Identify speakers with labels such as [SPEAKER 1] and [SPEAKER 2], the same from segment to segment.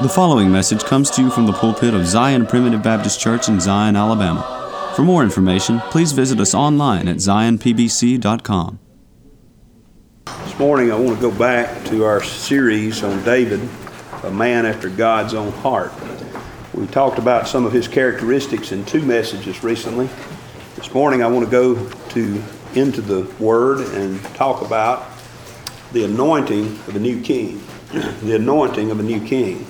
[SPEAKER 1] The following message comes to you from the pulpit of Zion Primitive Baptist Church in Zion, Alabama. For more information, please visit us online at zionpbc.com.
[SPEAKER 2] This morning, I want to go back to our series on David, a man after God's own heart. We talked about some of his characteristics in two messages recently. This morning, I want to go to into the Word and talk about the anointing of a new king. the anointing of a new king.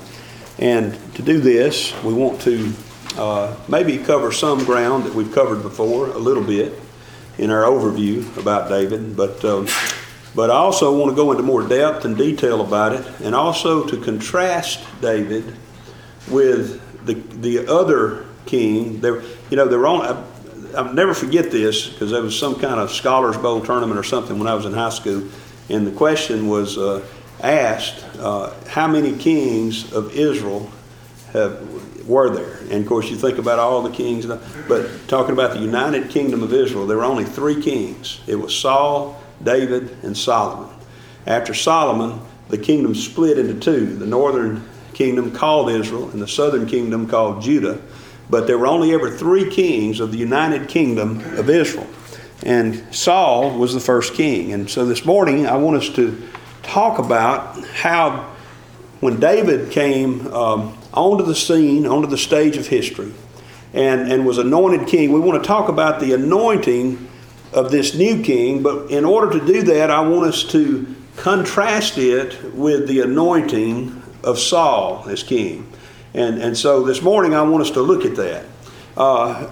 [SPEAKER 2] And to do this, we want to uh, maybe cover some ground that we've covered before a little bit in our overview about David, but um, but I also want to go into more depth and detail about it, and also to contrast David with the the other king. There, you know, there were only. I'll never forget this because there was some kind of Scholars Bowl tournament or something when I was in high school, and the question was uh, asked, uh, how many kings of Israel have, were there? And of course, you think about all the kings, but talking about the United Kingdom of Israel, there were only three kings. It was Saul, David, and Solomon. After Solomon, the kingdom split into two. The northern kingdom called Israel, and the southern kingdom called Judah. But there were only ever three kings of the United Kingdom of Israel. And Saul was the first king. And so this morning, I want us to talk about how when David came um, onto the scene, onto the stage of history, and, and was anointed king, we want to talk about the anointing of this new king. But in order to do that, I want us to contrast it with the anointing of Saul as king. And, and so this morning, I want us to look at that. Uh,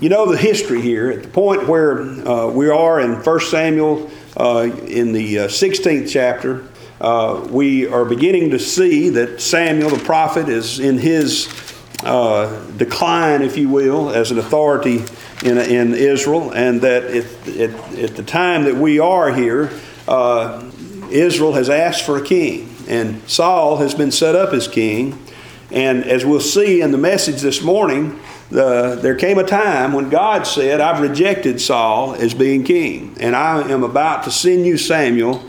[SPEAKER 2] you know the history here at the point where uh, we are in 1 Samuel in the uh, 16th chapter, uh, we are beginning to see that Samuel the prophet is in his uh, decline, if you will, as an authority in, in Israel, and that at, at, at the time that we are here, uh, Israel has asked for a king, and Saul has been set up as king. And as we'll see in the message this morning, the, there came a time when God said, I've rejected Saul as being king, and I am about to send you Samuel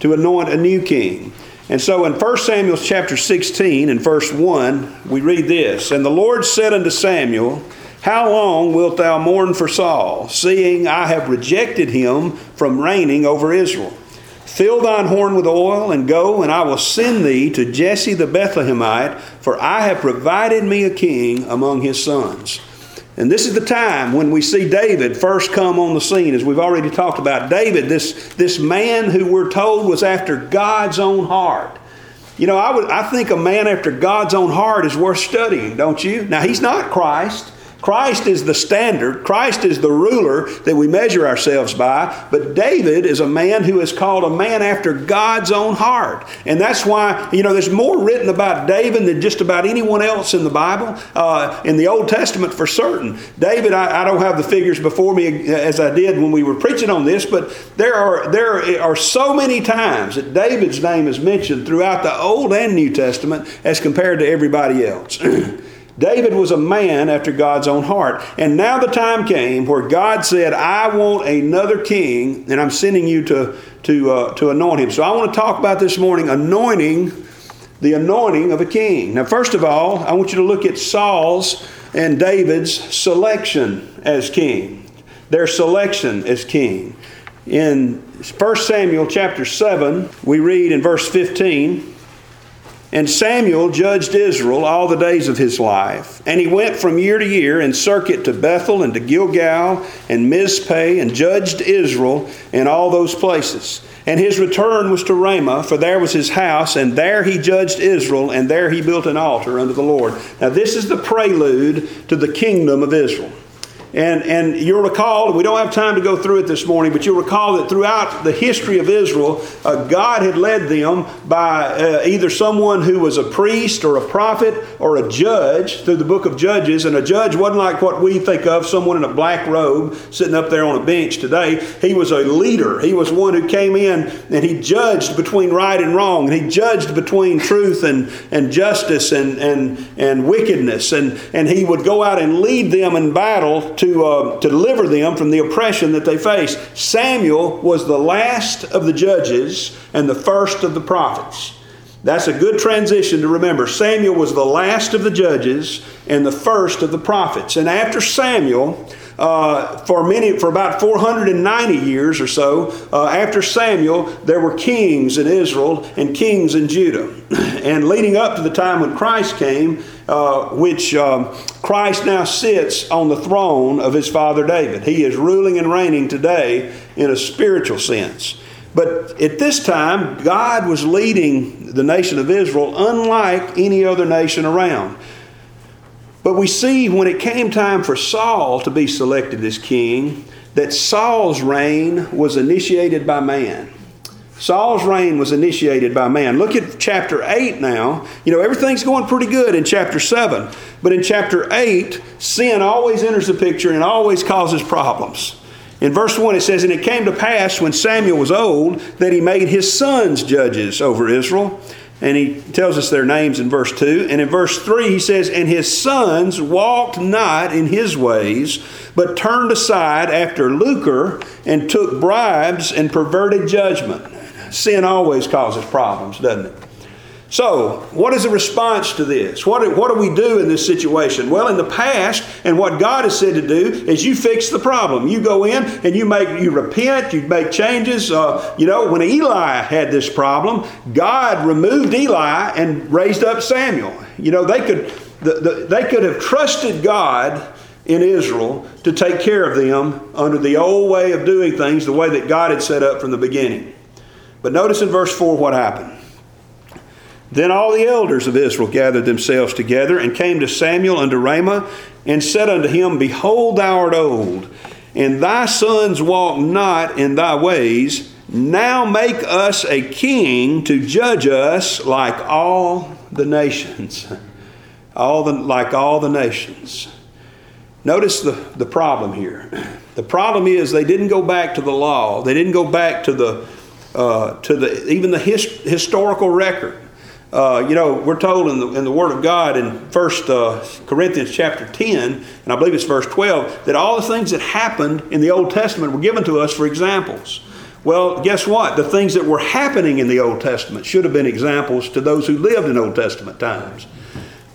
[SPEAKER 2] to anoint a new king. And so in 1 Samuel chapter 16 and verse 1, we read this And the Lord said unto Samuel, How long wilt thou mourn for Saul, seeing I have rejected him from reigning over Israel? Fill thine horn with oil, and go, and I will send thee to Jesse the Bethlehemite, for I have provided me a king among his sons. And this is the time when we see David first come on the scene, as we've already talked about. David, this, this man who we're told was after God's own heart. You know, I, would, I think a man after God's own heart is worth studying, don't you? Now, he's not Christ. Christ is the standard. Christ is the ruler that we measure ourselves by. But David is a man who is called a man after God's own heart. And that's why, you know, there's more written about David than just about anyone else in the Bible, uh, in the Old Testament for certain. David, I, I, don't have the figures before me as I did when we were preaching on this, but there are, there are so many times that David's name is mentioned throughout the Old and New Testament as compared to everybody else. David was a man after God's own heart. And now the time came where God said, I want another king, and I'm sending you to, to, uh, to anoint him. So I want to talk about this morning anointing, the anointing of a king. Now, first of all, I want you to look at Saul's and David's selection as king, their selection as king. In 1 Samuel chapter 7, we read in verse 15, and Samuel judged Israel all the days of his life. And he went from year to year in circuit to Bethel and to Gilgal and Mizpeh and judged Israel in all those places. And his return was to Ramah, for there was his house, and there he judged Israel, and there he built an altar unto the Lord. Now, this is the prelude to the kingdom of Israel. And, and you'll recall, we don't have time to go through it this morning, but you'll recall that throughout the history of Israel, uh, God had led them by uh, either someone who was a priest or a prophet or a judge through the book of Judges. And a judge wasn't like what we think of, someone in a black robe sitting up there on a bench today. He was a leader. He was one who came in and he judged between right and wrong. And he judged between truth and, and justice and, and, and wickedness. And, and he would go out and lead them in battle to, uh, to deliver them from the oppression that they faced. Samuel was the last of the judges and the first of the prophets. That's a good transition to remember. Samuel was the last of the judges and the first of the prophets. And after Samuel, uh, for many, for about 490 years or so, uh, after Samuel, there were kings in Israel and kings in Judah. and leading up to the time when Christ came, uh, which um, Christ now sits on the throne of his father David. He is ruling and reigning today in a spiritual sense. But at this time, God was leading the nation of Israel unlike any other nation around. But we see when it came time for Saul to be selected as king, that Saul's reign was initiated by man. Saul's reign was initiated by man. Look at chapter 8 now. You know, everything's going pretty good in chapter 7. But in chapter 8, sin always enters the picture and always causes problems. In verse 1, it says, And it came to pass when Samuel was old that he made his sons judges over Israel. And he tells us their names in verse 2. And in verse 3, he says, And his sons walked not in his ways, but turned aside after lucre and took bribes and perverted judgment. Sin always causes problems, doesn't it? So, what is the response to this? What do, what do we do in this situation? Well, in the past, and what God has said to do is you fix the problem. You go in and you make you repent, you make changes. Uh, you know, when Eli had this problem, God removed Eli and raised up Samuel. You know, they could the, the, they could have trusted God in Israel to take care of them under the old way of doing things, the way that God had set up from the beginning. But notice in verse 4 what happened. Then all the elders of Israel gathered themselves together and came to Samuel unto Ramah and said unto him, Behold, thou art old, and thy sons walk not in thy ways. Now make us a king to judge us like all the nations. All the, like all the nations. Notice the, the problem here. The problem is they didn't go back to the law. They didn't go back to the uh, to the even the his, historical record. Uh, you know, we're told in the, in the Word of God in First uh, Corinthians chapter 10, and I believe it's verse 12, that all the things that happened in the Old Testament were given to us for examples. Well, guess what? The things that were happening in the Old Testament should have been examples to those who lived in Old Testament times.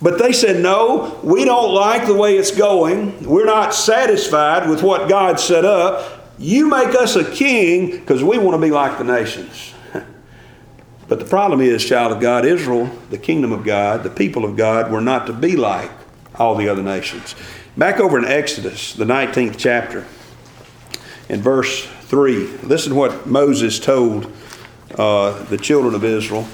[SPEAKER 2] But they said, no, we don't like the way it's going. We're not satisfied with what God set up. You make us a king because we want to be like the nations. But the problem is, child of God, Israel, the kingdom of God, the people of God, were not to be like all the other nations. Back over in Exodus, the 19th chapter, in verse 3, listen to what Moses told uh, the children of Israel,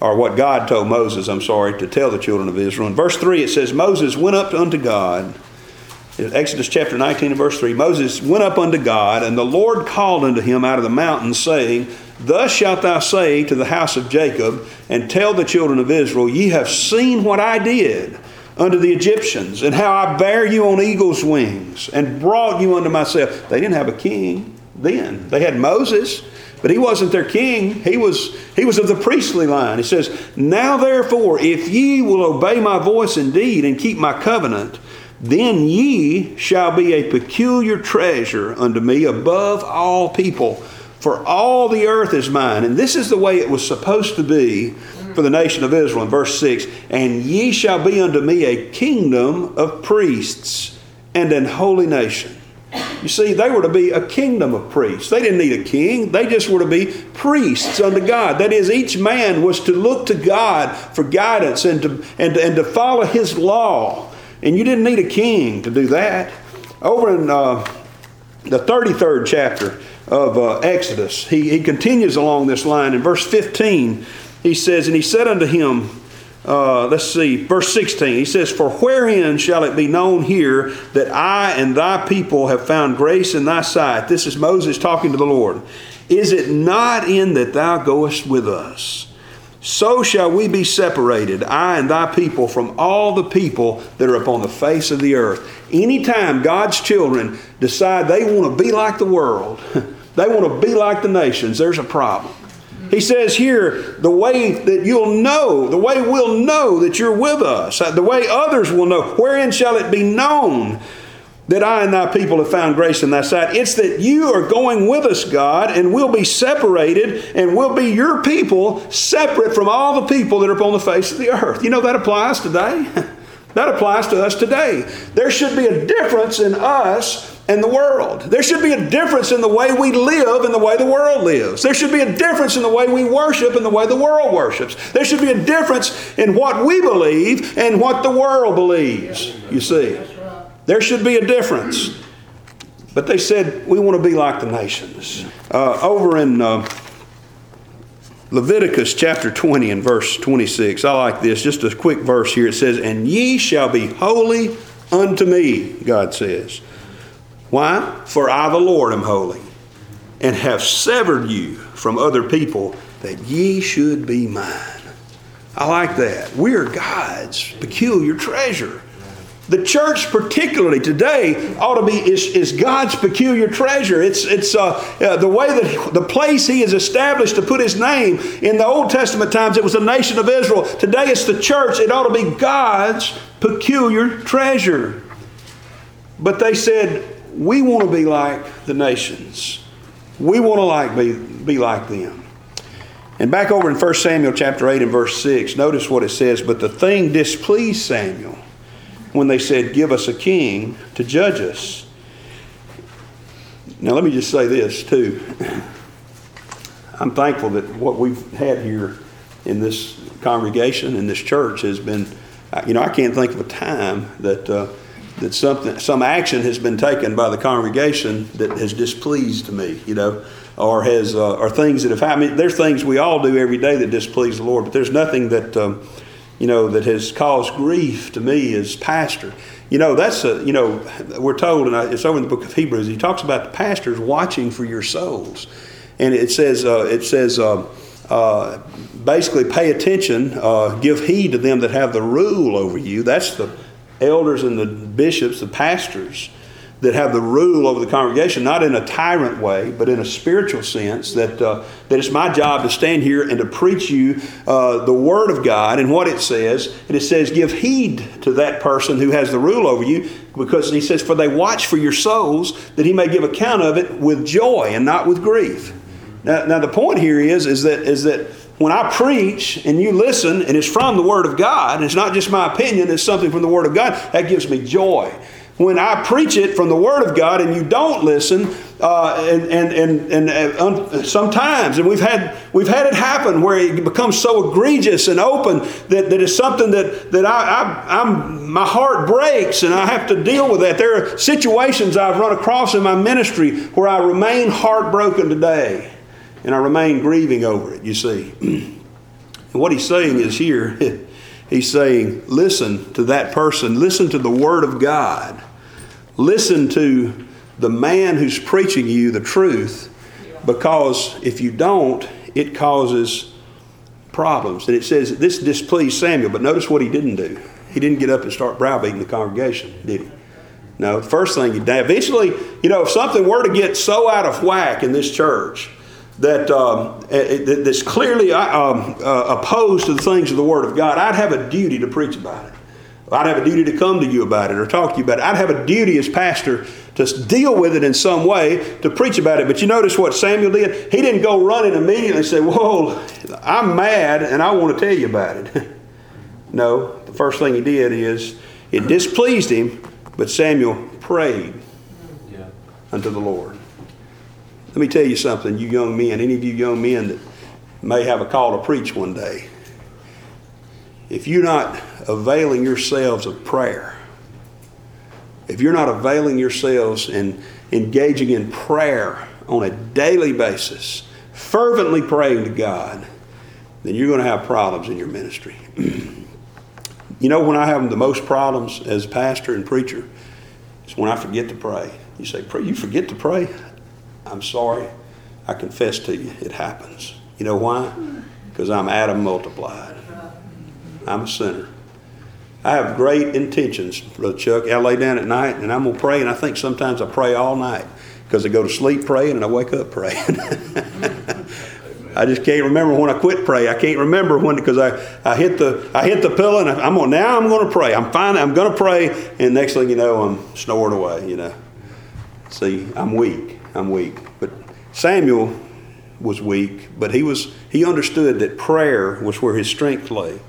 [SPEAKER 2] or what God told Moses, I'm sorry, to tell the children of Israel. In verse 3, it says, Moses went up unto God. In Exodus chapter 19 and verse 3, Moses went up unto God, and the Lord called unto him out of the mountain, saying, Thus shalt thou say to the house of Jacob, and tell the children of Israel, Ye have seen what I did unto the Egyptians, and how I bare you on eagle's wings, and brought you unto myself. They didn't have a king then. They had Moses, but he wasn't their king. He was, he was of the priestly line. He says, Now therefore, if ye will obey my voice indeed, and keep my covenant, then ye shall be a peculiar treasure unto me above all people for all the earth is mine. And this is the way it was supposed to be for the nation of Israel in verse 6 And ye shall be unto me a kingdom of priests and an holy nation. You see, they were to be a kingdom of priests. They didn't need a king, they just were to be priests unto God. That is, each man was to look to God for guidance and to, and, and to follow his law. And you didn't need a king to do that. Over in uh, the 33rd chapter, of uh, Exodus. He, he continues along this line. In verse 15, he says, And he said unto him, uh, let's see, verse 16, he says, For wherein shall it be known here that I and thy people have found grace in thy sight? This is Moses talking to the Lord. Is it not in that thou goest with us? So shall we be separated, I and thy people, from all the people that are upon the face of the earth. Anytime God's children decide they want to be like the world, They want to be like the nations. There's a problem. He says here, the way that you'll know, the way we'll know that you're with us, uh, the way others will know, wherein shall it be known that I and thy people have found grace in thy sight. It's that you are going with us, God, and we'll be separated and we'll be your people separate from all the people that are upon the face of the earth. You know that applies today? that applies to us today. There should be a difference in us and the world. There should be a difference in the way we live and the way the world lives. There should be a difference in the way we worship and the way the world worships. There should be a difference in what we believe and what the world believes, you see. There should be a difference. But they said, we want to be like the nations. Uh, over in uh, Leviticus chapter 20 and verse 26, I like this. Just a quick verse here. It says, And ye shall be holy unto me, God says. Why? For I, the Lord, am holy, and have severed you from other people, that ye should be mine. I like that. We are God's peculiar treasure. The church, particularly today, ought to be is, is God's peculiar treasure. It's it's uh, uh, the way that the place He has established to put His name. In the Old Testament times, it was the nation of Israel. Today, it's the church. It ought to be God's peculiar treasure. But they said, we want to be like the nations. We want to like be, be like them. And back over in 1 Samuel chapter 8 and verse 6, notice what it says, but the thing displeased Samuel when they said, Give us a king to judge us. Now, let me just say this, too. I'm thankful that what we've had here in this congregation, in this church, has been, you know, I can't think of a time that. Uh, that something, some action has been taken by the congregation that has displeased me, you know, or has, uh, or things that have happened. I mean, there's things we all do every day that displease the Lord, but there's nothing that, um, you know, that has caused grief to me as pastor. You know, that's a, you know, we're told, and it's over in the book of Hebrews, he talks about the pastors watching for your souls. And it says, uh, it says, uh, uh, basically pay attention, uh, give heed to them that have the rule over you. That's the elders and the bishops, the pastors that have the rule over the congregation, not in a tyrant way, but in a spiritual sense, that, uh, that it's my job to stand here and to preach you uh, the Word of God and what it says. And it says, give heed to that person who has the rule over you, because he says, for they watch for your souls, that he may give account of it with joy and not with grief. Now, now the point here is, is that, is that when I preach and you listen and it's from the Word of God, and it's not just my opinion, it's something from the Word of God, that gives me joy. When I preach it from the Word of God and you don't listen, uh, and, and, and, and uh, sometimes, and we've had, we've had it happen where it becomes so egregious and open that, that it's something that, that I, I, I'm, my heart breaks and I have to deal with that. There are situations I've run across in my ministry where I remain heartbroken today and I remain grieving over it, you see. and what he's saying is here, he's saying, listen to that person, listen to the Word of God, listen to the man who's preaching you the truth, because if you don't, it causes problems. And it says this displeased Samuel, but notice what he didn't do. He didn't get up and start browbeating the congregation, did he? No, the first thing he did, eventually, you know, if something were to get so out of whack in this church, that um, that's clearly uh, um, uh, opposed to the things of the Word of God, I'd have a duty to preach about it. I'd have a duty to come to you about it or talk to you about it. I'd have a duty as pastor to deal with it in some way, to preach about it. But you notice what Samuel did? He didn't go running immediately and say, Whoa, I'm mad and I want to tell you about it. no, the first thing he did is it displeased him, but Samuel prayed yeah. unto the Lord. Let me tell you something, you young men, any of you young men that may have a call to preach one day. If you're not availing yourselves of prayer, if you're not availing yourselves and engaging in prayer on a daily basis, fervently praying to God, then you're going to have problems in your ministry. you know, when I have the most problems as pastor and preacher, it's when I forget to pray. You say, Pray, you forget to pray? I'm sorry. I confess to you, it happens. You know why? Because I'm Adam multiplied. I'm a sinner. I have great intentions, Brother Chuck. I lay down at night and I'm going to pray, and I think sometimes I pray all night because I go to sleep praying and I wake up praying. I just can't remember when I quit praying. I can't remember when because I, I hit the I hit the pillow and I'm going now I'm going to pray. I'm fine. I'm going to pray, and next thing you know, I'm snoring away. You know. See, I'm weak. I'm weak. But Samuel was weak, but he was he understood that prayer was where his strength lay.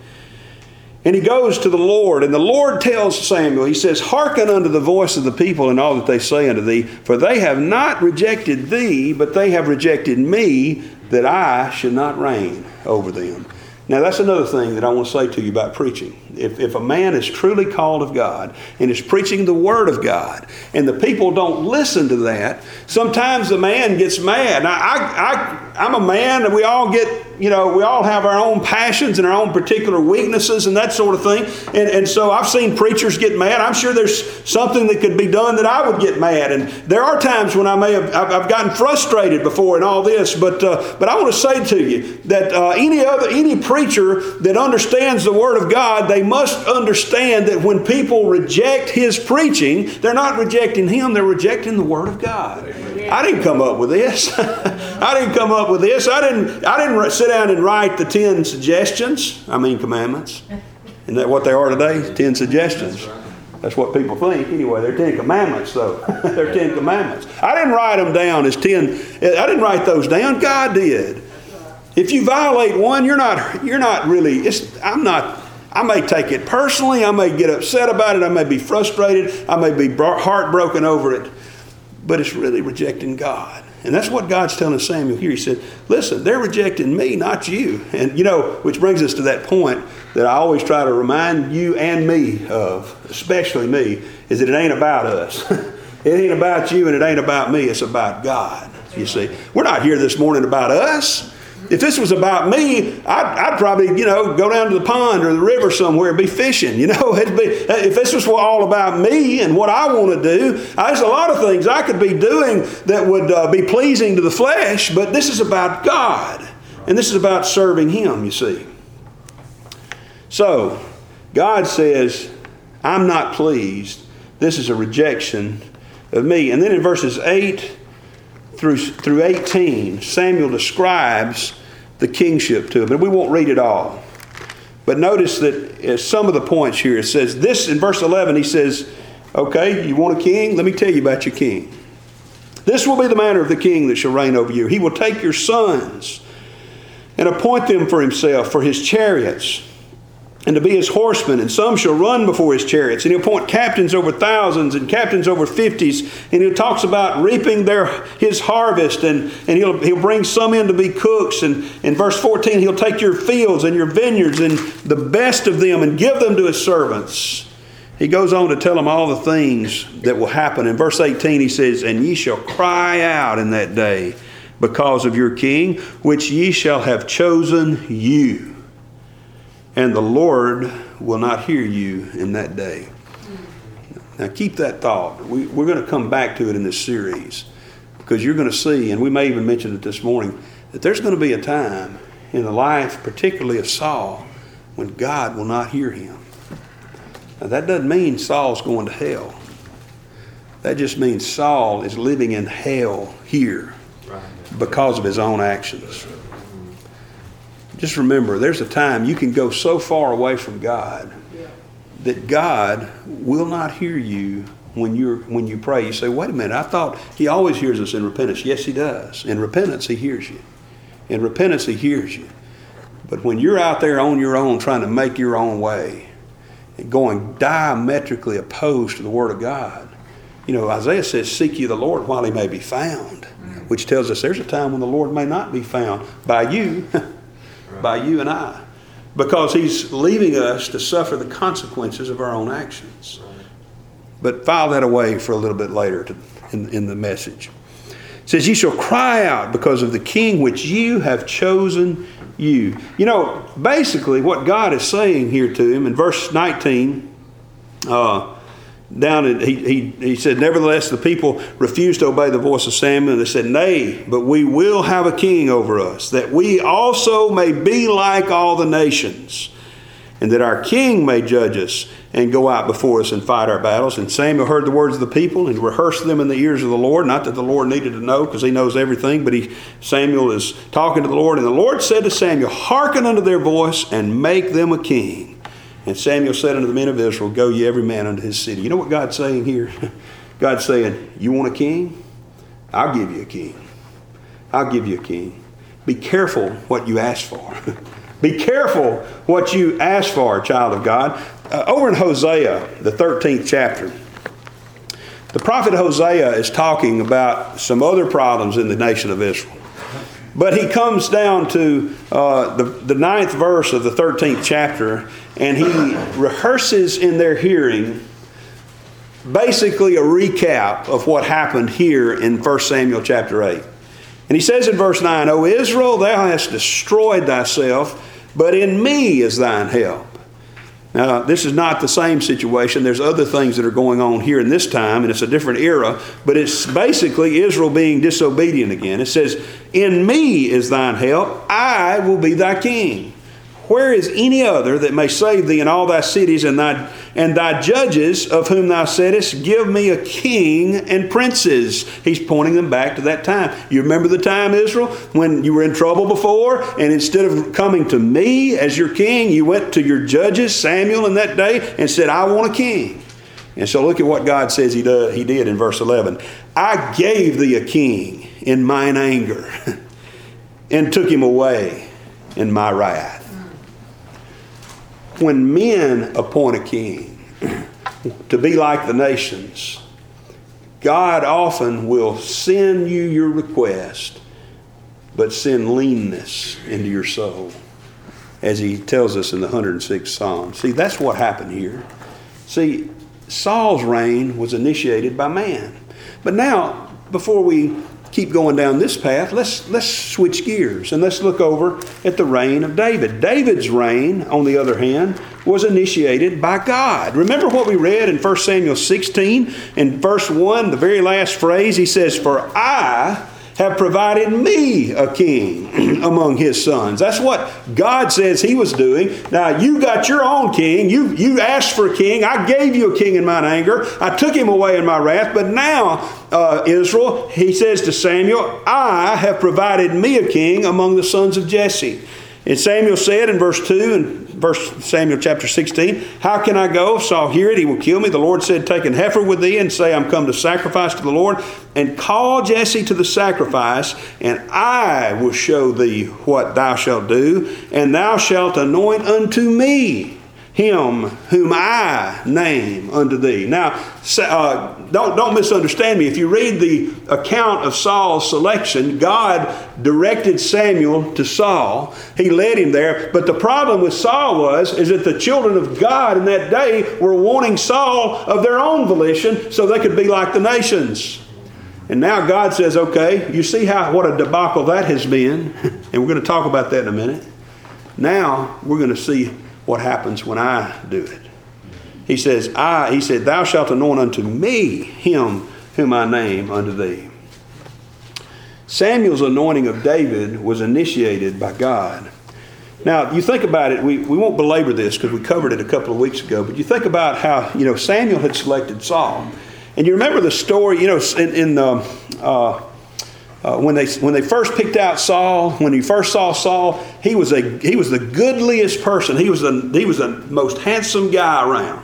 [SPEAKER 2] And he goes to the Lord, and the Lord tells Samuel, He says, Hearken unto the voice of the people and all that they say unto thee, for they have not rejected thee, but they have rejected me, that I should not reign over them. Now, that's another thing that I want to say to you about preaching. If, if a man is truly called of God and is preaching the Word of God, and the people don't listen to that, sometimes the man gets mad. Now, I, I, I'm a man, and we all get you know, we all have our own passions and our own particular weaknesses and that sort of thing. And, and so I've seen preachers get mad. I'm sure there's something that could be done that I would get mad. And there are times when I may have I've, gotten frustrated before in all this. But uh, but I want to say to you that uh, any other any preacher that understands the Word of God, they must understand that when people reject his preaching, they're not rejecting him; they're rejecting the Word of God. I didn't come up with this. I didn't come up with this. I didn't. I didn't sit down and write the ten suggestions. I mean commandments. Isn't that what they are today? Ten suggestions. That's what people think. Anyway, they're Ten Commandments, though. they're Ten Commandments. I didn't write them down as ten. I didn't write those down. God did. If you violate one, you're not. You're not really. It's, I'm not. I may take it personally. I may get upset about it. I may be frustrated. I may be heartbroken over it. But it's really rejecting God. And that's what God's telling Samuel here. He said, Listen, they're rejecting me, not you. And, you know, which brings us to that point that I always try to remind you and me of, especially me, is that it ain't about us. it ain't about you and it ain't about me. It's about God, you see. We're not here this morning about us. If this was about me, I'd, I'd, probably, you know, go down to the pond or the river somewhere and be fishing. You know, it'd be, if this was all about me and what I want to do, there's a lot of things I could be doing that would uh, be pleasing to the flesh, but this is about God. And this is about serving Him, you see. So, God says, I'm not pleased. This is a rejection of me. And then in verses 8 through, through 18, Samuel describes the kingship to him. And we won't read it all. But notice that uh, some of the points here, it says this in verse 11, he says, Okay, you want a king? Let me tell you about your king. This will be the manner of the king that shall reign over you. He will take your sons and appoint them for himself, for his chariots and to be his horsemen, and some shall run before his chariots. And he'll appoint captains over thousands and captains over fifties. And he talks about reaping their his harvest, and, and he'll, he'll bring some in to be cooks. And in verse 14, he'll take your fields and your vineyards and the best of them and give them to his servants. He goes on to tell them all the things that will happen. In verse 18, he says, And ye shall cry out in that day because of your king, which ye shall have chosen you and the Lord will not hear you in that day. Now, keep that thought. We, we're going to come back to it in this series because you're going to see, and we may even mention it this morning, that there's going to be a time in the life, particularly of Saul, when God will not hear him. Now, that doesn't mean Saul's going to hell. That just means Saul is living in hell here because of his own actions. Just remember, there's a time you can go so far away from God that God will not hear you when you when you pray. You say, "Wait a minute! I thought He always hears us in repentance." Yes, He does. In repentance, He hears you. In repentance, He hears you. But when you're out there on your own trying to make your own way and going diametrically opposed to the Word of God, you know, Isaiah says, "Seek ye the Lord while He may be found," which tells us there's a time when the Lord may not be found by you. by you and I because he's leaving us to suffer the consequences of our own actions. But file that away for a little bit later to, in, in the message. It says, Ye shall cry out because of the king which you have chosen you. You know, basically, what God is saying here to him in verse 19, uh, down and he, he, he said, Nevertheless, the people refused to obey the voice of Samuel. And they said, Nay, but we will have a king over us, that we also may be like all the nations. and that our king may judge us and go out before us and fight our battles. And Samuel heard the words of the people and rehearsed them in the ears of the Lord. Not that the Lord needed to know, because he knows everything, but he, Samuel is talking to the Lord. And the Lord said to Samuel, Hearken unto their voice and make them a king. And Samuel said unto the men of Israel, Go ye every man unto his city. You know what God's saying here? God's saying, You want a king? I'll give you a king. I'll give you a king. Be careful what you ask for. Be careful what you ask for, child of God. Uh, over in Hosea, the 13th chapter, the prophet Hosea is talking about some other problems in the nation of Israel. But he comes down to uh, the, the ninth verse of the 13th chapter, and he rehearses in their hearing basically a recap of what happened here in 1 Samuel chapter 8. And he says in verse 9, O Israel, thou hast destroyed thyself, but in me is thine help. Now, this is not the same situation. There's other things that are going on here in this time, and it's a different era, but it's basically Israel being disobedient again. It says, In me is thine help, I will be thy king. Where is any other that may save thee in all thy cities and thy, and thy judges of whom thou saidst, Give me a king and princes? He's pointing them back to that time. You remember the time, Israel, when you were in trouble before, and instead of coming to me as your king, you went to your judges, Samuel, in that day, and said, I want a king. And so look at what God says he, does, he did in verse 11. I gave thee a king in mine anger and took him away in my wrath when men appoint a king to be like the nations, God often will send you your request, but send leanness into your soul, as he tells us in the 106th Psalm. See, that's what happened here. See, Saul's reign was initiated by man. But now, before we keep going down this path, let's, let's switch gears and let's look over at the reign of David. David's reign, on the other hand, was initiated by God. Remember what we read in 1 Samuel 16 in verse 1, the very last phrase? He says, For I have provided me a king among his sons. That's what God says he was doing. Now, you got your own king. You, you asked for a king. I gave you a king in mine anger. I took him away in my wrath. But now, uh, Israel, he says to Samuel, I have provided me a king among the sons of Jesse. And Samuel said in verse 2 and verse Samuel chapter 16, How can I go? If Saul hear it, he will kill me. The Lord said, Take an heifer with thee and say, I'm come to sacrifice to the Lord. And call Jesse to the sacrifice, and I will show thee what thou shalt do, and thou shalt anoint unto me him whom I name unto thee. Now, uh, don't, don't misunderstand me. If you read the account of Saul's selection, God directed Samuel to Saul. He led him there. But the problem with Saul was is that the children of God in that day were wanting Saul of their own volition so they could be like the nations. And now God says, okay, you see how what a debacle that has been, and we're going to talk about that in a minute. Now we're going to see what happens when I do it. He says, I, he said, Thou shalt anoint unto me him whom I name unto thee. Samuel's anointing of David was initiated by God. Now, you think about it, we, we won't belabor this because we covered it a couple of weeks ago, but you think about how, you know, Samuel had selected Saul. And you remember the story, you know, in, in the, uh, uh, when they when they first picked out Saul, when he first saw Saul, he was a he was the goodliest person. He was the he was the most handsome guy around,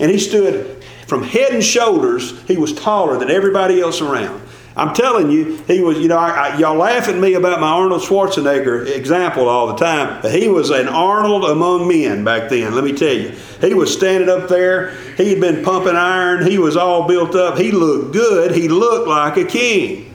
[SPEAKER 2] and he stood from head and shoulders. He was taller than everybody else around. I'm telling you, he was. You know, I, I, y'all laugh at me about my Arnold Schwarzenegger example all the time, but he was an Arnold among men back then. Let me tell you, he was standing up there. He had been pumping iron. He was all built up. He looked good. He looked like a king.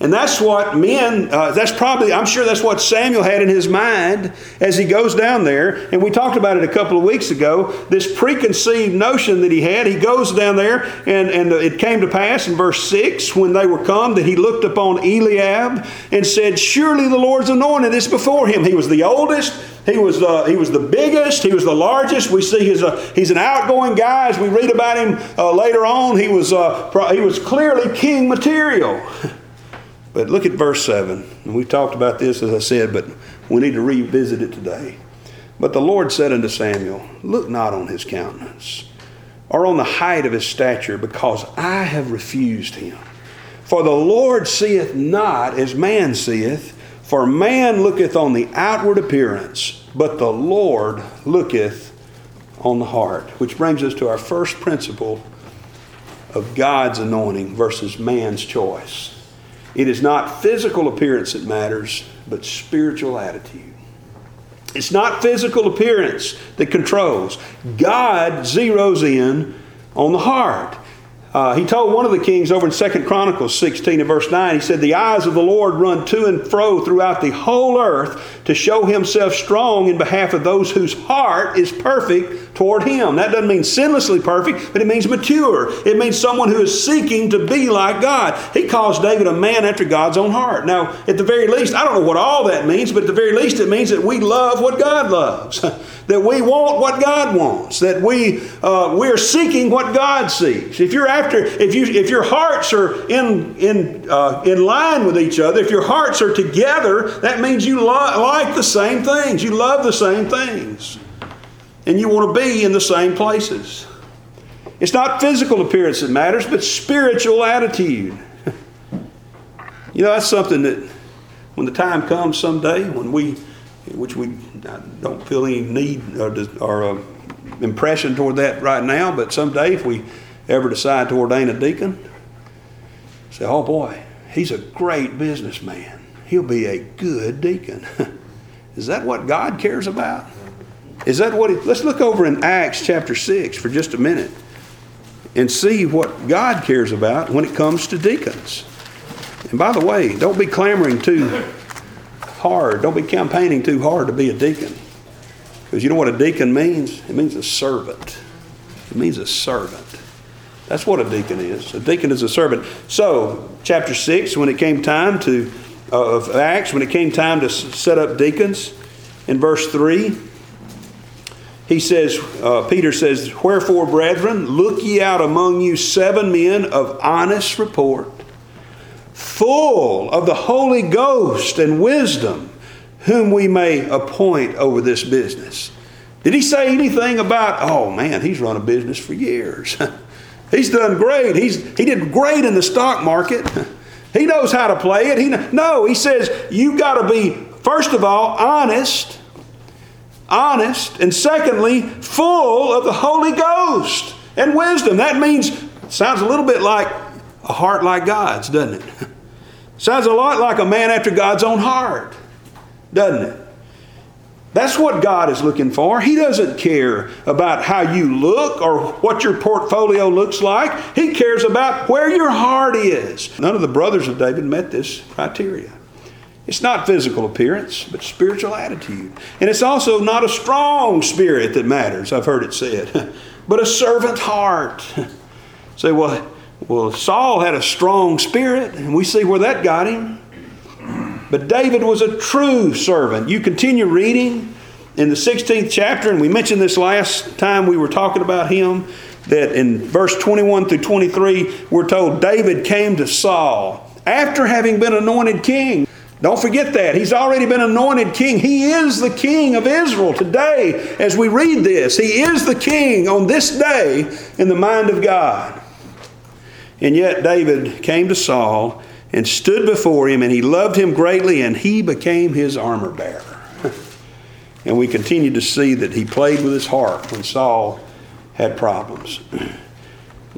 [SPEAKER 2] And that's what men, uh, that's probably, I'm sure that's what Samuel had in his mind as he goes down there. And we talked about it a couple of weeks ago. This preconceived notion that he had, he goes down there, and, and it came to pass in verse 6 when they were come that he looked upon Eliab and said, Surely the Lord's anointed is before him. He was the oldest, he was, uh, he was the biggest. He was the largest. We see he's, a, he's an outgoing guy. As we read about him uh, later on, he was, uh, he was clearly king material. But look at verse 7. And we talked about this, as I said, but we need to revisit it today. But the Lord said unto Samuel, Look not on his countenance, or on the height of his stature, because I have refused him. For the Lord seeth not as man seeth, for man looketh on the outward appearance, but the Lord looketh on the heart. Which brings us to our first principle of God's anointing versus man's choice. It is not physical appearance that matters, but spiritual attitude. It's not physical appearance that controls. God zeroes in on the heart. Uh, he told one of the kings over in 2 Chronicles 16 and verse 9, he said, The eyes of the Lord run to and fro throughout the whole earth to show himself strong in behalf of those whose heart is perfect toward him. That doesn't mean sinlessly perfect, but it means mature. It means someone who is seeking to be like God. He calls David a man after God's own heart. Now, at the very least, I don't know what all that means, but at the very least, it means that we love what God loves. that we want what God wants, that we uh, we're seeking what God seeks. If you're after, if you if your hearts are in in uh, in line with each other, if your hearts are together, that means you lo- like the same things, you love the same things, and you want to be in the same places. It's not physical appearance that matters, but spiritual attitude. you know, that's something that when the time comes someday when we which we don't feel any need or, or uh, impression toward that right now, but someday if we ever decide to ordain a deacon, say, oh boy, he's a great businessman. He'll be a good deacon. Is that what God cares about? Is that what he, let's look over in Acts chapter 6 for just a minute and see what God cares about when it comes to deacons. And by the way, don't be clamoring too hard. Don't be campaigning too hard to be a deacon. Because you know what a deacon means? It means a servant. It means a servant. That's what a deacon is. A deacon is a servant. So, chapter 6, when it came time to, uh, of Acts, when it came time to set up deacons, in verse 3, he says, uh, Peter says, Wherefore, brethren, look ye out among you seven men of honest report full of the Holy Ghost and wisdom, whom we may appoint over this business. Did he say anything about, oh man, he's run a business for years? he's done great. He's, he did great in the stock market. he knows how to play it. He, no, he says, you got to be, first of all, honest. Honest. And secondly, full of the Holy Ghost and wisdom. That means, sounds a little bit like a heart like God's, doesn't it? Sounds a lot like a man after God's own heart, doesn't it? That's what God is looking for. He doesn't care about how you look or what your portfolio looks like. He cares about where your heart is. None of the brothers of David met this criteria. It's not physical appearance, but spiritual attitude. And it's also not a strong spirit that matters, I've heard it said, but a servant heart. Say, well, well, Saul had a strong spirit, and we see where that got him. But David was a true servant. You continue reading in the 16th chapter, and we mentioned this last time we were talking about him, that in verse 21 through 23, we're told David came to Saul after having been anointed king. Don't forget that. He's already been anointed king. He is the king of Israel today as we read this. He is the king on this day in the mind of God. And yet David came to Saul and stood before him, and he loved him greatly, and he became his armor bearer. and we continue to see that he played with his heart when Saul had problems.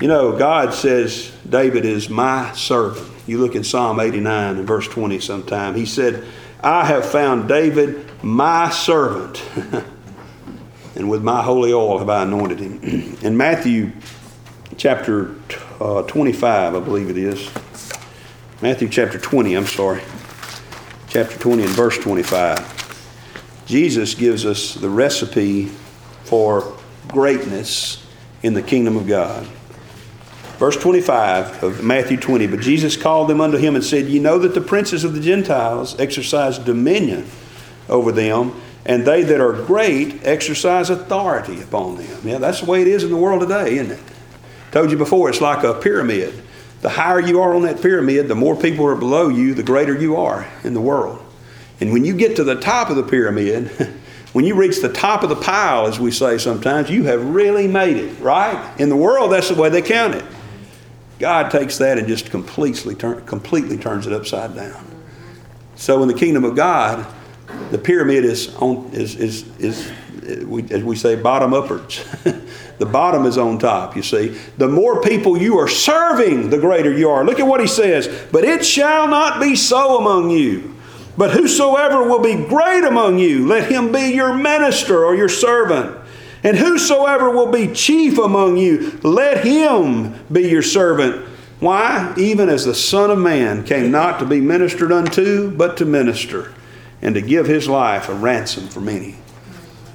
[SPEAKER 2] You know, God says David is my servant. You look in Psalm 89 and verse 20 sometime. He said, I have found David my servant, and with my holy oil have I anointed him. in Matthew chapter uh, 25, I believe it is. Matthew chapter 20, I'm sorry. Chapter 20 and verse 25. Jesus gives us the recipe for greatness in the kingdom of God. Verse 25 of Matthew 20. But Jesus called them unto him and said, Ye know that the princes of the Gentiles exercise dominion over them, and they that are great exercise authority upon them. Yeah, that's the way it is in the world today, isn't it? Told you before, it's like a pyramid. The higher you are on that pyramid, the more people are below you, the greater you are in the world. And when you get to the top of the pyramid, When you reach the top of the pile, as we say sometimes, you have really made it, right? In the world, that's the way they count it. God takes that and just completely, turn, completely turns it upside down. So in the kingdom of God, the pyramid is on is is is we, as we say bottom upwards. the bottom is on top. You see, the more people you are serving, the greater you are. Look at what he says. But it shall not be so among you. But whosoever will be great among you, let him be your minister or your servant. And whosoever will be chief among you, let him be your servant. Why? Even as the Son of Man came not to be ministered unto, but to minister, and to give his life a ransom for many.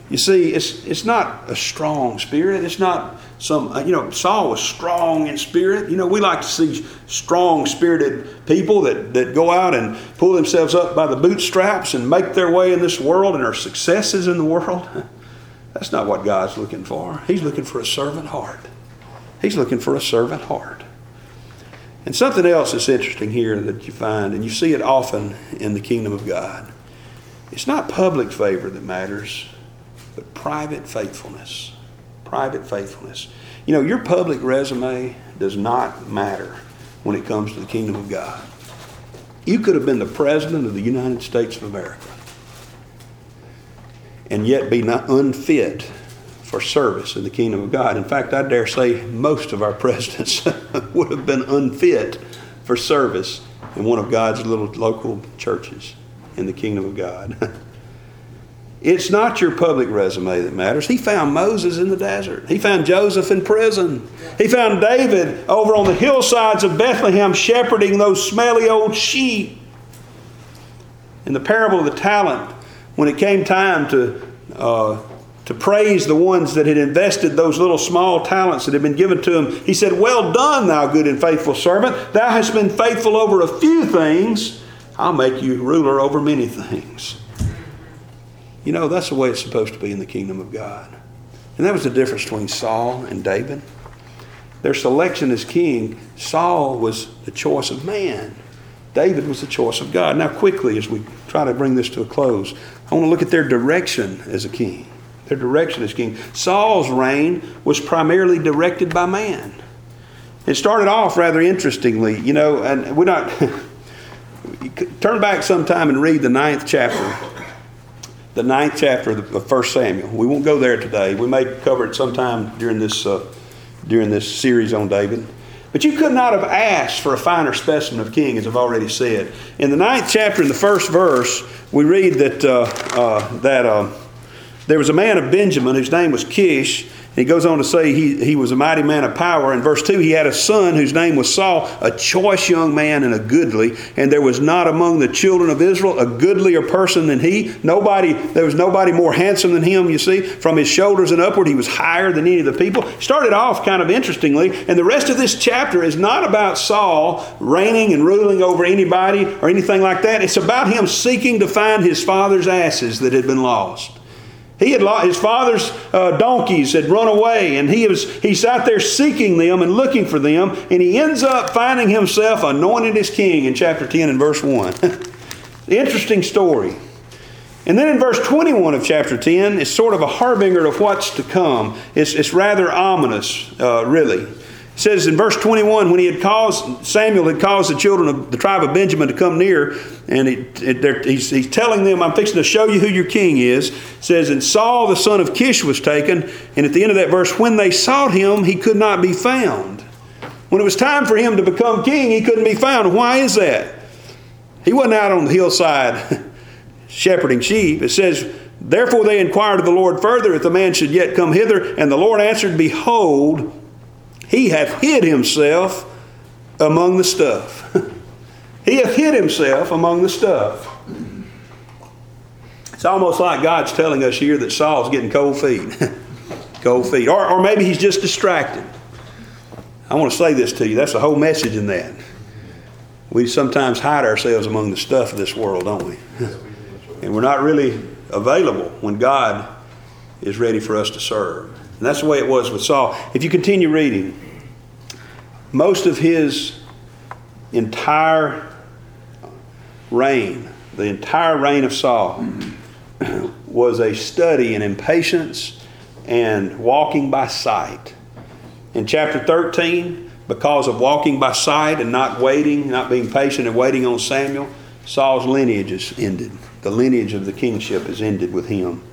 [SPEAKER 2] You see, it's, it's not a strong spirit. It's not some, uh, you know, Saul was strong in spirit. You know, we like to see strong spirited people that, that go out and pull themselves up by the bootstraps and make their way in this world and are successes in the world. That's not what God's looking for. He's looking for a servant heart. He's looking for a servant heart. And something else that's interesting here that you find, and you see it often in the kingdom of God, it's not public favor that matters but private faithfulness. Private faithfulness. You know, your public resume does not matter when it comes to the kingdom of God. You could have been the president of the United States of America and yet be not unfit for service in the kingdom of God. In fact, I dare say most of our presidents would have been unfit for service in one of God's little local churches in the kingdom of God. It's not your public resume that matters. He found Moses in the desert. He found Joseph in prison. He found David over on the hillsides of Bethlehem shepherding those smelly old sheep. In the parable of the talent, when it came time to, uh, to praise the ones that had invested those little small talents that had been given to him, he said, Well done, thou good and faithful servant. Thou hast been faithful over a few things. I'll make you ruler over many things. You know, that's the way it's supposed to be in the kingdom of God. And that was the difference between Saul and David. Their selection as king, Saul was the choice of man. David was the choice of God. Now, quickly, as we try to bring this to a close, I want to look at their direction as a king. Their direction as king. Saul's reign was primarily directed by man. It started off rather interestingly, you know, and we're not. turn back sometime and read the ninth chapter the ninth chapter of First Samuel. We won't go there today. We may cover it sometime during this uh, during this series on David. But you could not have asked for a finer specimen of king, as I've already said. In the ninth chapter, in the first verse, we read that uh, uh, that uh, there was a man of Benjamin whose name was Kish, he goes on to say he, he was a mighty man of power. In verse 2, he had a son whose name was Saul, a choice young man and a goodly. And there was not among the children of Israel a goodlier person than he. Nobody, there was nobody more handsome than him, you see. From his shoulders and upward, he was higher than any of the people. Started off kind of interestingly, and the rest of this chapter is not about Saul reigning and ruling over anybody or anything like that. It's about him seeking to find his father's asses that had been lost. He had his father's uh, donkeys had run away, and he was he sat there seeking them and looking for them, and he ends up finding himself anointed as king in chapter ten and verse one. Interesting story. And then in verse 21 of chapter 10, it's sort of a harbinger of what's to come. It's, it's rather ominous, uh, really says in verse 21 when he had caused samuel had caused the children of the tribe of benjamin to come near and he's, he's, telling them i'm fixing to show you who your king is. Says and saul the son of kish was taken and at the end of that verse when they sought him he could not be found. When it was time for him to become king he couldn't be found. Why is that? He wasn't out on the hillside shepherding sheep. It says therefore they inquired of the lord further if the man should yet come hither. And the lord answered behold he hath hid himself among the stuff. he hath hid himself among the stuff. It's almost like God's telling us here that Saul's getting cold feet. cold feet. Or, or maybe he's just distracted. I want to say this to you. That's the whole message in that. We sometimes hide ourselves among the stuff of this world, don't we? and we're not really available when God is ready for us to serve. And that's the way it was with Saul. If you continue reading, most of his entire reign, the entire reign of Saul, was a study in impatience and walking by sight. In chapter 13, because of walking by sight and not waiting, not being patient and waiting on Samuel, Saul's lineage is ended. The lineage of the kingship is ended with him.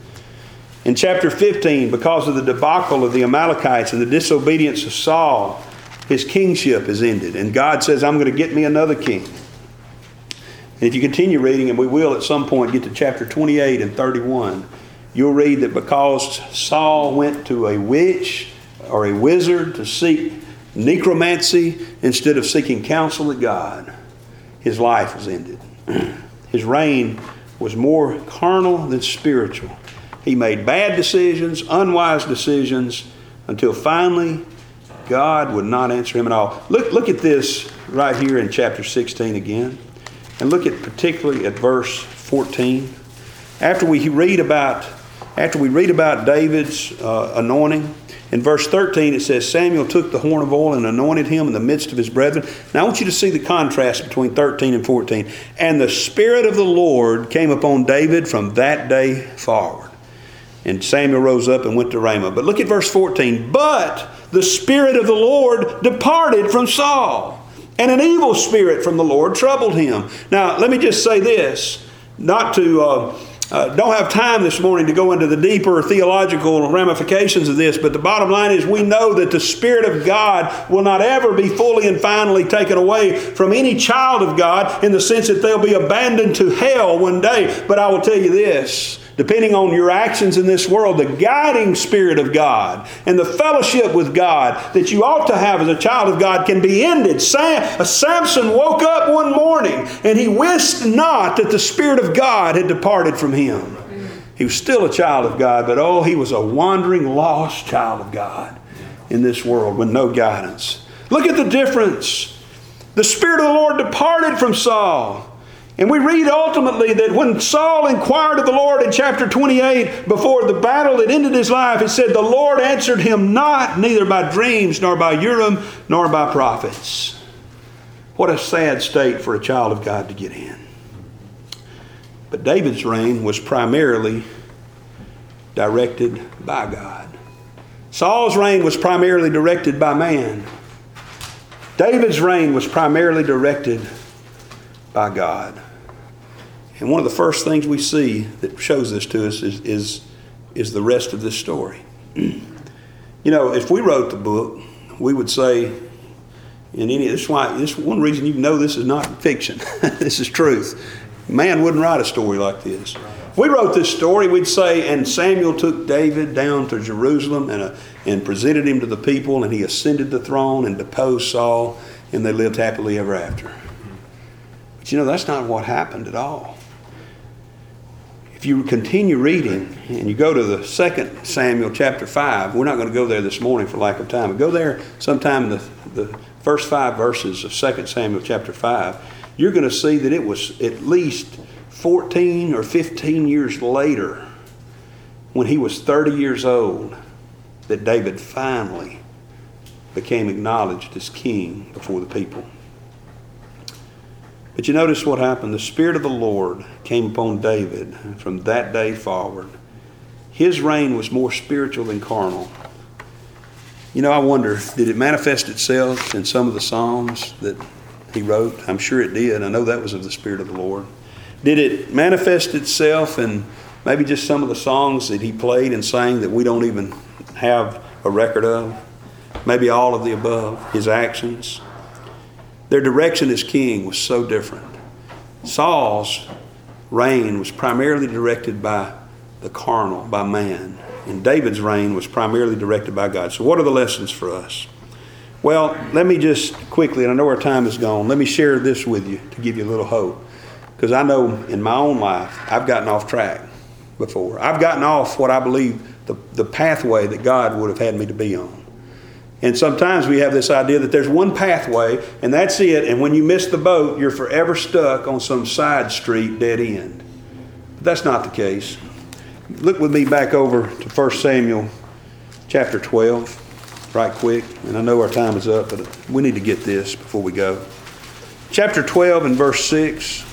[SPEAKER 2] In chapter 15, because of the debacle of the Amalekites and the disobedience of Saul, his kingship is ended. And God says, I'm going to get me another king. And if you continue reading, and we will at some point get to chapter 28 and 31, you'll read that because Saul went to a witch or a wizard to seek necromancy instead of seeking counsel of God, his life was ended. His reign was more carnal than spiritual. He made bad decisions, unwise decisions, until finally God would not answer him at all. Look, look at this right here in chapter 16 again. And look at particularly at verse 14. After we read about after we read about David's uh, anointing, in verse 13 it says, Samuel took the horn of oil and anointed him in the midst of his brethren. Now I want you to see the contrast between 13 and 14. And the Spirit of the Lord came upon David from that day forward. And Samuel rose up and went to Ramah. But look at verse 14. But the Spirit of the Lord departed from Saul, and an evil spirit from the Lord troubled him. Now, let me just say this, not to. Uh, uh, don't have time this morning to go into the deeper theological ramifications of this, but the bottom line is we know that the Spirit of God will not ever be fully and finally taken away from any child of God in the sense that they'll be abandoned to hell one day. But I will tell you this depending on your actions in this world, the guiding Spirit of God and the fellowship with God that you ought to have as a child of God can be ended. Sam, uh, Samson woke up one morning and he wist not that the Spirit of God had departed from him. He was still a child of God, but oh, he was a wandering, lost child of God in this world with no guidance. Look at the difference. The Spirit of the Lord departed from Saul. And we read ultimately that when Saul inquired of the Lord in chapter 28, before the battle that ended his life, he said, The Lord answered him not, neither by dreams, nor by Urim, nor by prophets. What a sad state for a child of God to get in. But David's reign was primarily directed by God. Saul's reign was primarily directed by man. David's reign was primarily directed by God. And one of the first things we see that shows this to us is, is, is the rest of this story. you know, if we wrote the book, we would say, in any this is why this one reason you know this is not fiction. this is truth. Man wouldn't write a story like this. If we wrote this story, we'd say, and Samuel took David down to Jerusalem and, uh, and presented him to the people, and he ascended the throne and deposed Saul, and they lived happily ever after. But you know, that's not what happened at all. If you continue reading and you go to the second Samuel chapter 5, we're not going to go there this morning for lack of time, but go there sometime in the, the first five verses of 2 Samuel chapter 5. You're going to see that it was at least 14 or 15 years later, when he was 30 years old, that David finally became acknowledged as king before the people. But you notice what happened. The Spirit of the Lord came upon David from that day forward. His reign was more spiritual than carnal. You know, I wonder, did it manifest itself in some of the Psalms that he wrote? I'm sure it did. I know that was of the Spirit of the Lord. Did it manifest itself in maybe just some of the songs that he played and sang that we don't even have a record of? Maybe all of the above, his actions. Their direction as king was so different. Saul's reign was primarily directed by the carnal, by man. And David's reign was primarily directed by God. So, what are the lessons for us? Well, let me just quickly, and I know our time is gone, let me share this with you to give you a little hope. Because I know in my own life, I've gotten off track before. I've gotten off what I believe the, the pathway that God would have had me to be on. And sometimes we have this idea that there's one pathway and that's it. And when you miss the boat, you're forever stuck on some side street dead end. But that's not the case. Look with me back over to 1 Samuel chapter 12, right quick. And I know our time is up, but we need to get this before we go. Chapter 12 and verse 6.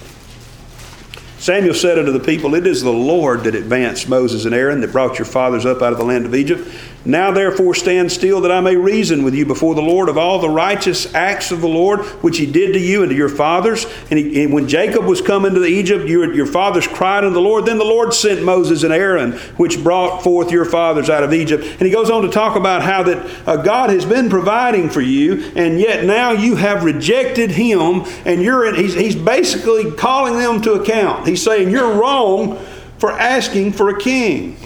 [SPEAKER 2] Samuel said unto the people, It is the Lord that advanced Moses and Aaron that brought your fathers up out of the land of Egypt. Now therefore stand still that I may reason with you before the Lord of all the righteous acts of the Lord which he did to you and to your fathers. And, he, and when Jacob was come into Egypt, your, your fathers cried unto the Lord. Then the Lord sent Moses and Aaron, which brought forth your fathers out of Egypt. And he goes on to talk about how that uh, God has been providing for you, and yet now you have rejected him, and you're in, he's, he's basically calling them to account. He's saying you're wrong for asking for a king.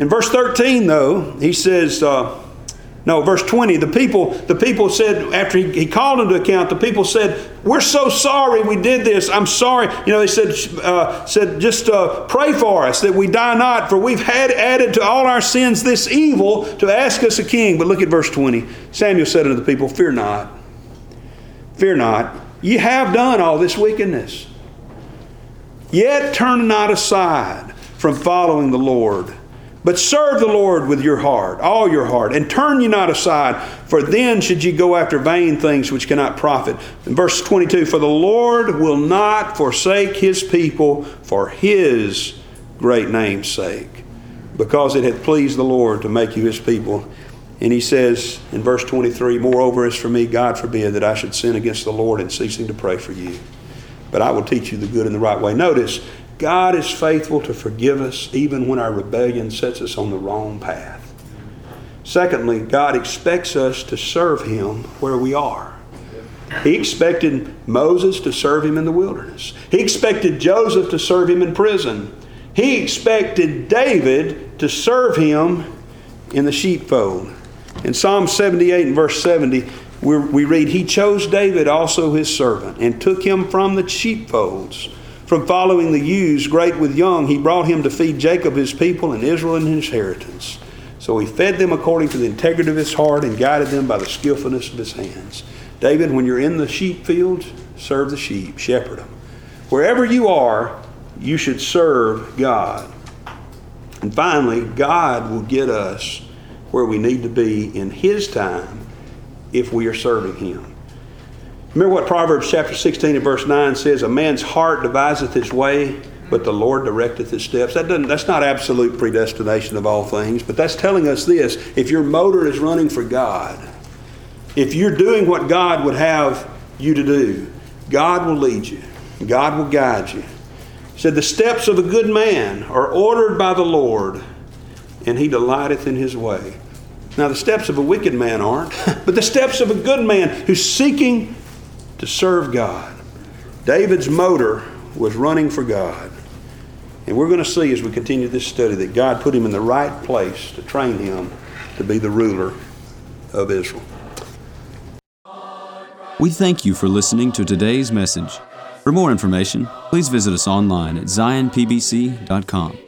[SPEAKER 2] In verse 13, though, he says, uh, no, verse 20, the people, the people said, after he, he called them to account, the people said, We're so sorry we did this. I'm sorry. You know, they said, uh, said just uh, pray for us that we die not, for we've had added to all our sins this evil to ask us a king. But look at verse 20. Samuel said unto the people, Fear not. Fear not. Ye have done all this wickedness. Yet turn not aside from following the Lord, but serve the Lord with your heart, all your heart, and turn ye not aside, for then should ye go after vain things which cannot profit. In verse 22, for the Lord will not forsake his people for his great name's sake, because it hath pleased the Lord to make you his people. And he says in verse 23, Moreover, as for me, God forbid that I should sin against the Lord in ceasing to pray for you but I will teach you the good and the right way. Notice, God is faithful to forgive us even when our rebellion sets us on the wrong path. Secondly, God expects us to serve Him where we are. He expected Moses to serve him in the wilderness. He expected Joseph to serve him in prison. He expected David to serve him in the sheepfold. In Psalm 78 and verse 70, we read, He chose David, also his servant, and took him from the sheepfolds. From following the ewes, great with young, he brought him to feed Jacob his people and Israel in his inheritance. So he fed them according to the integrity of his heart and guided them by the skillfulness of his hands. David, when you're in the sheep fields, serve the sheep, shepherd them. Wherever you are, you should serve God. And finally, God will get us where we need to be in His time if we are serving Him. Remember what Proverbs chapter 16 and verse 9 says, A man's heart deviseth his way, but the Lord directeth his steps. That doesn't, that's not absolute predestination of all things, but that's telling us this. If your motor is running for God, if you're doing what God would have you to do, God will lead you. God will guide you. He said, The steps of a good man are ordered by the Lord, and he delighteth in his way. Now, the steps of a wicked man aren't, but the steps of a good man who's seeking to serve God. David's motor was running for God. And we're going to see as we continue this study that God put him in the right place to train him to be the ruler of Israel.
[SPEAKER 1] We thank you for listening to today's message. For more information, please visit us online at zionpbc.com.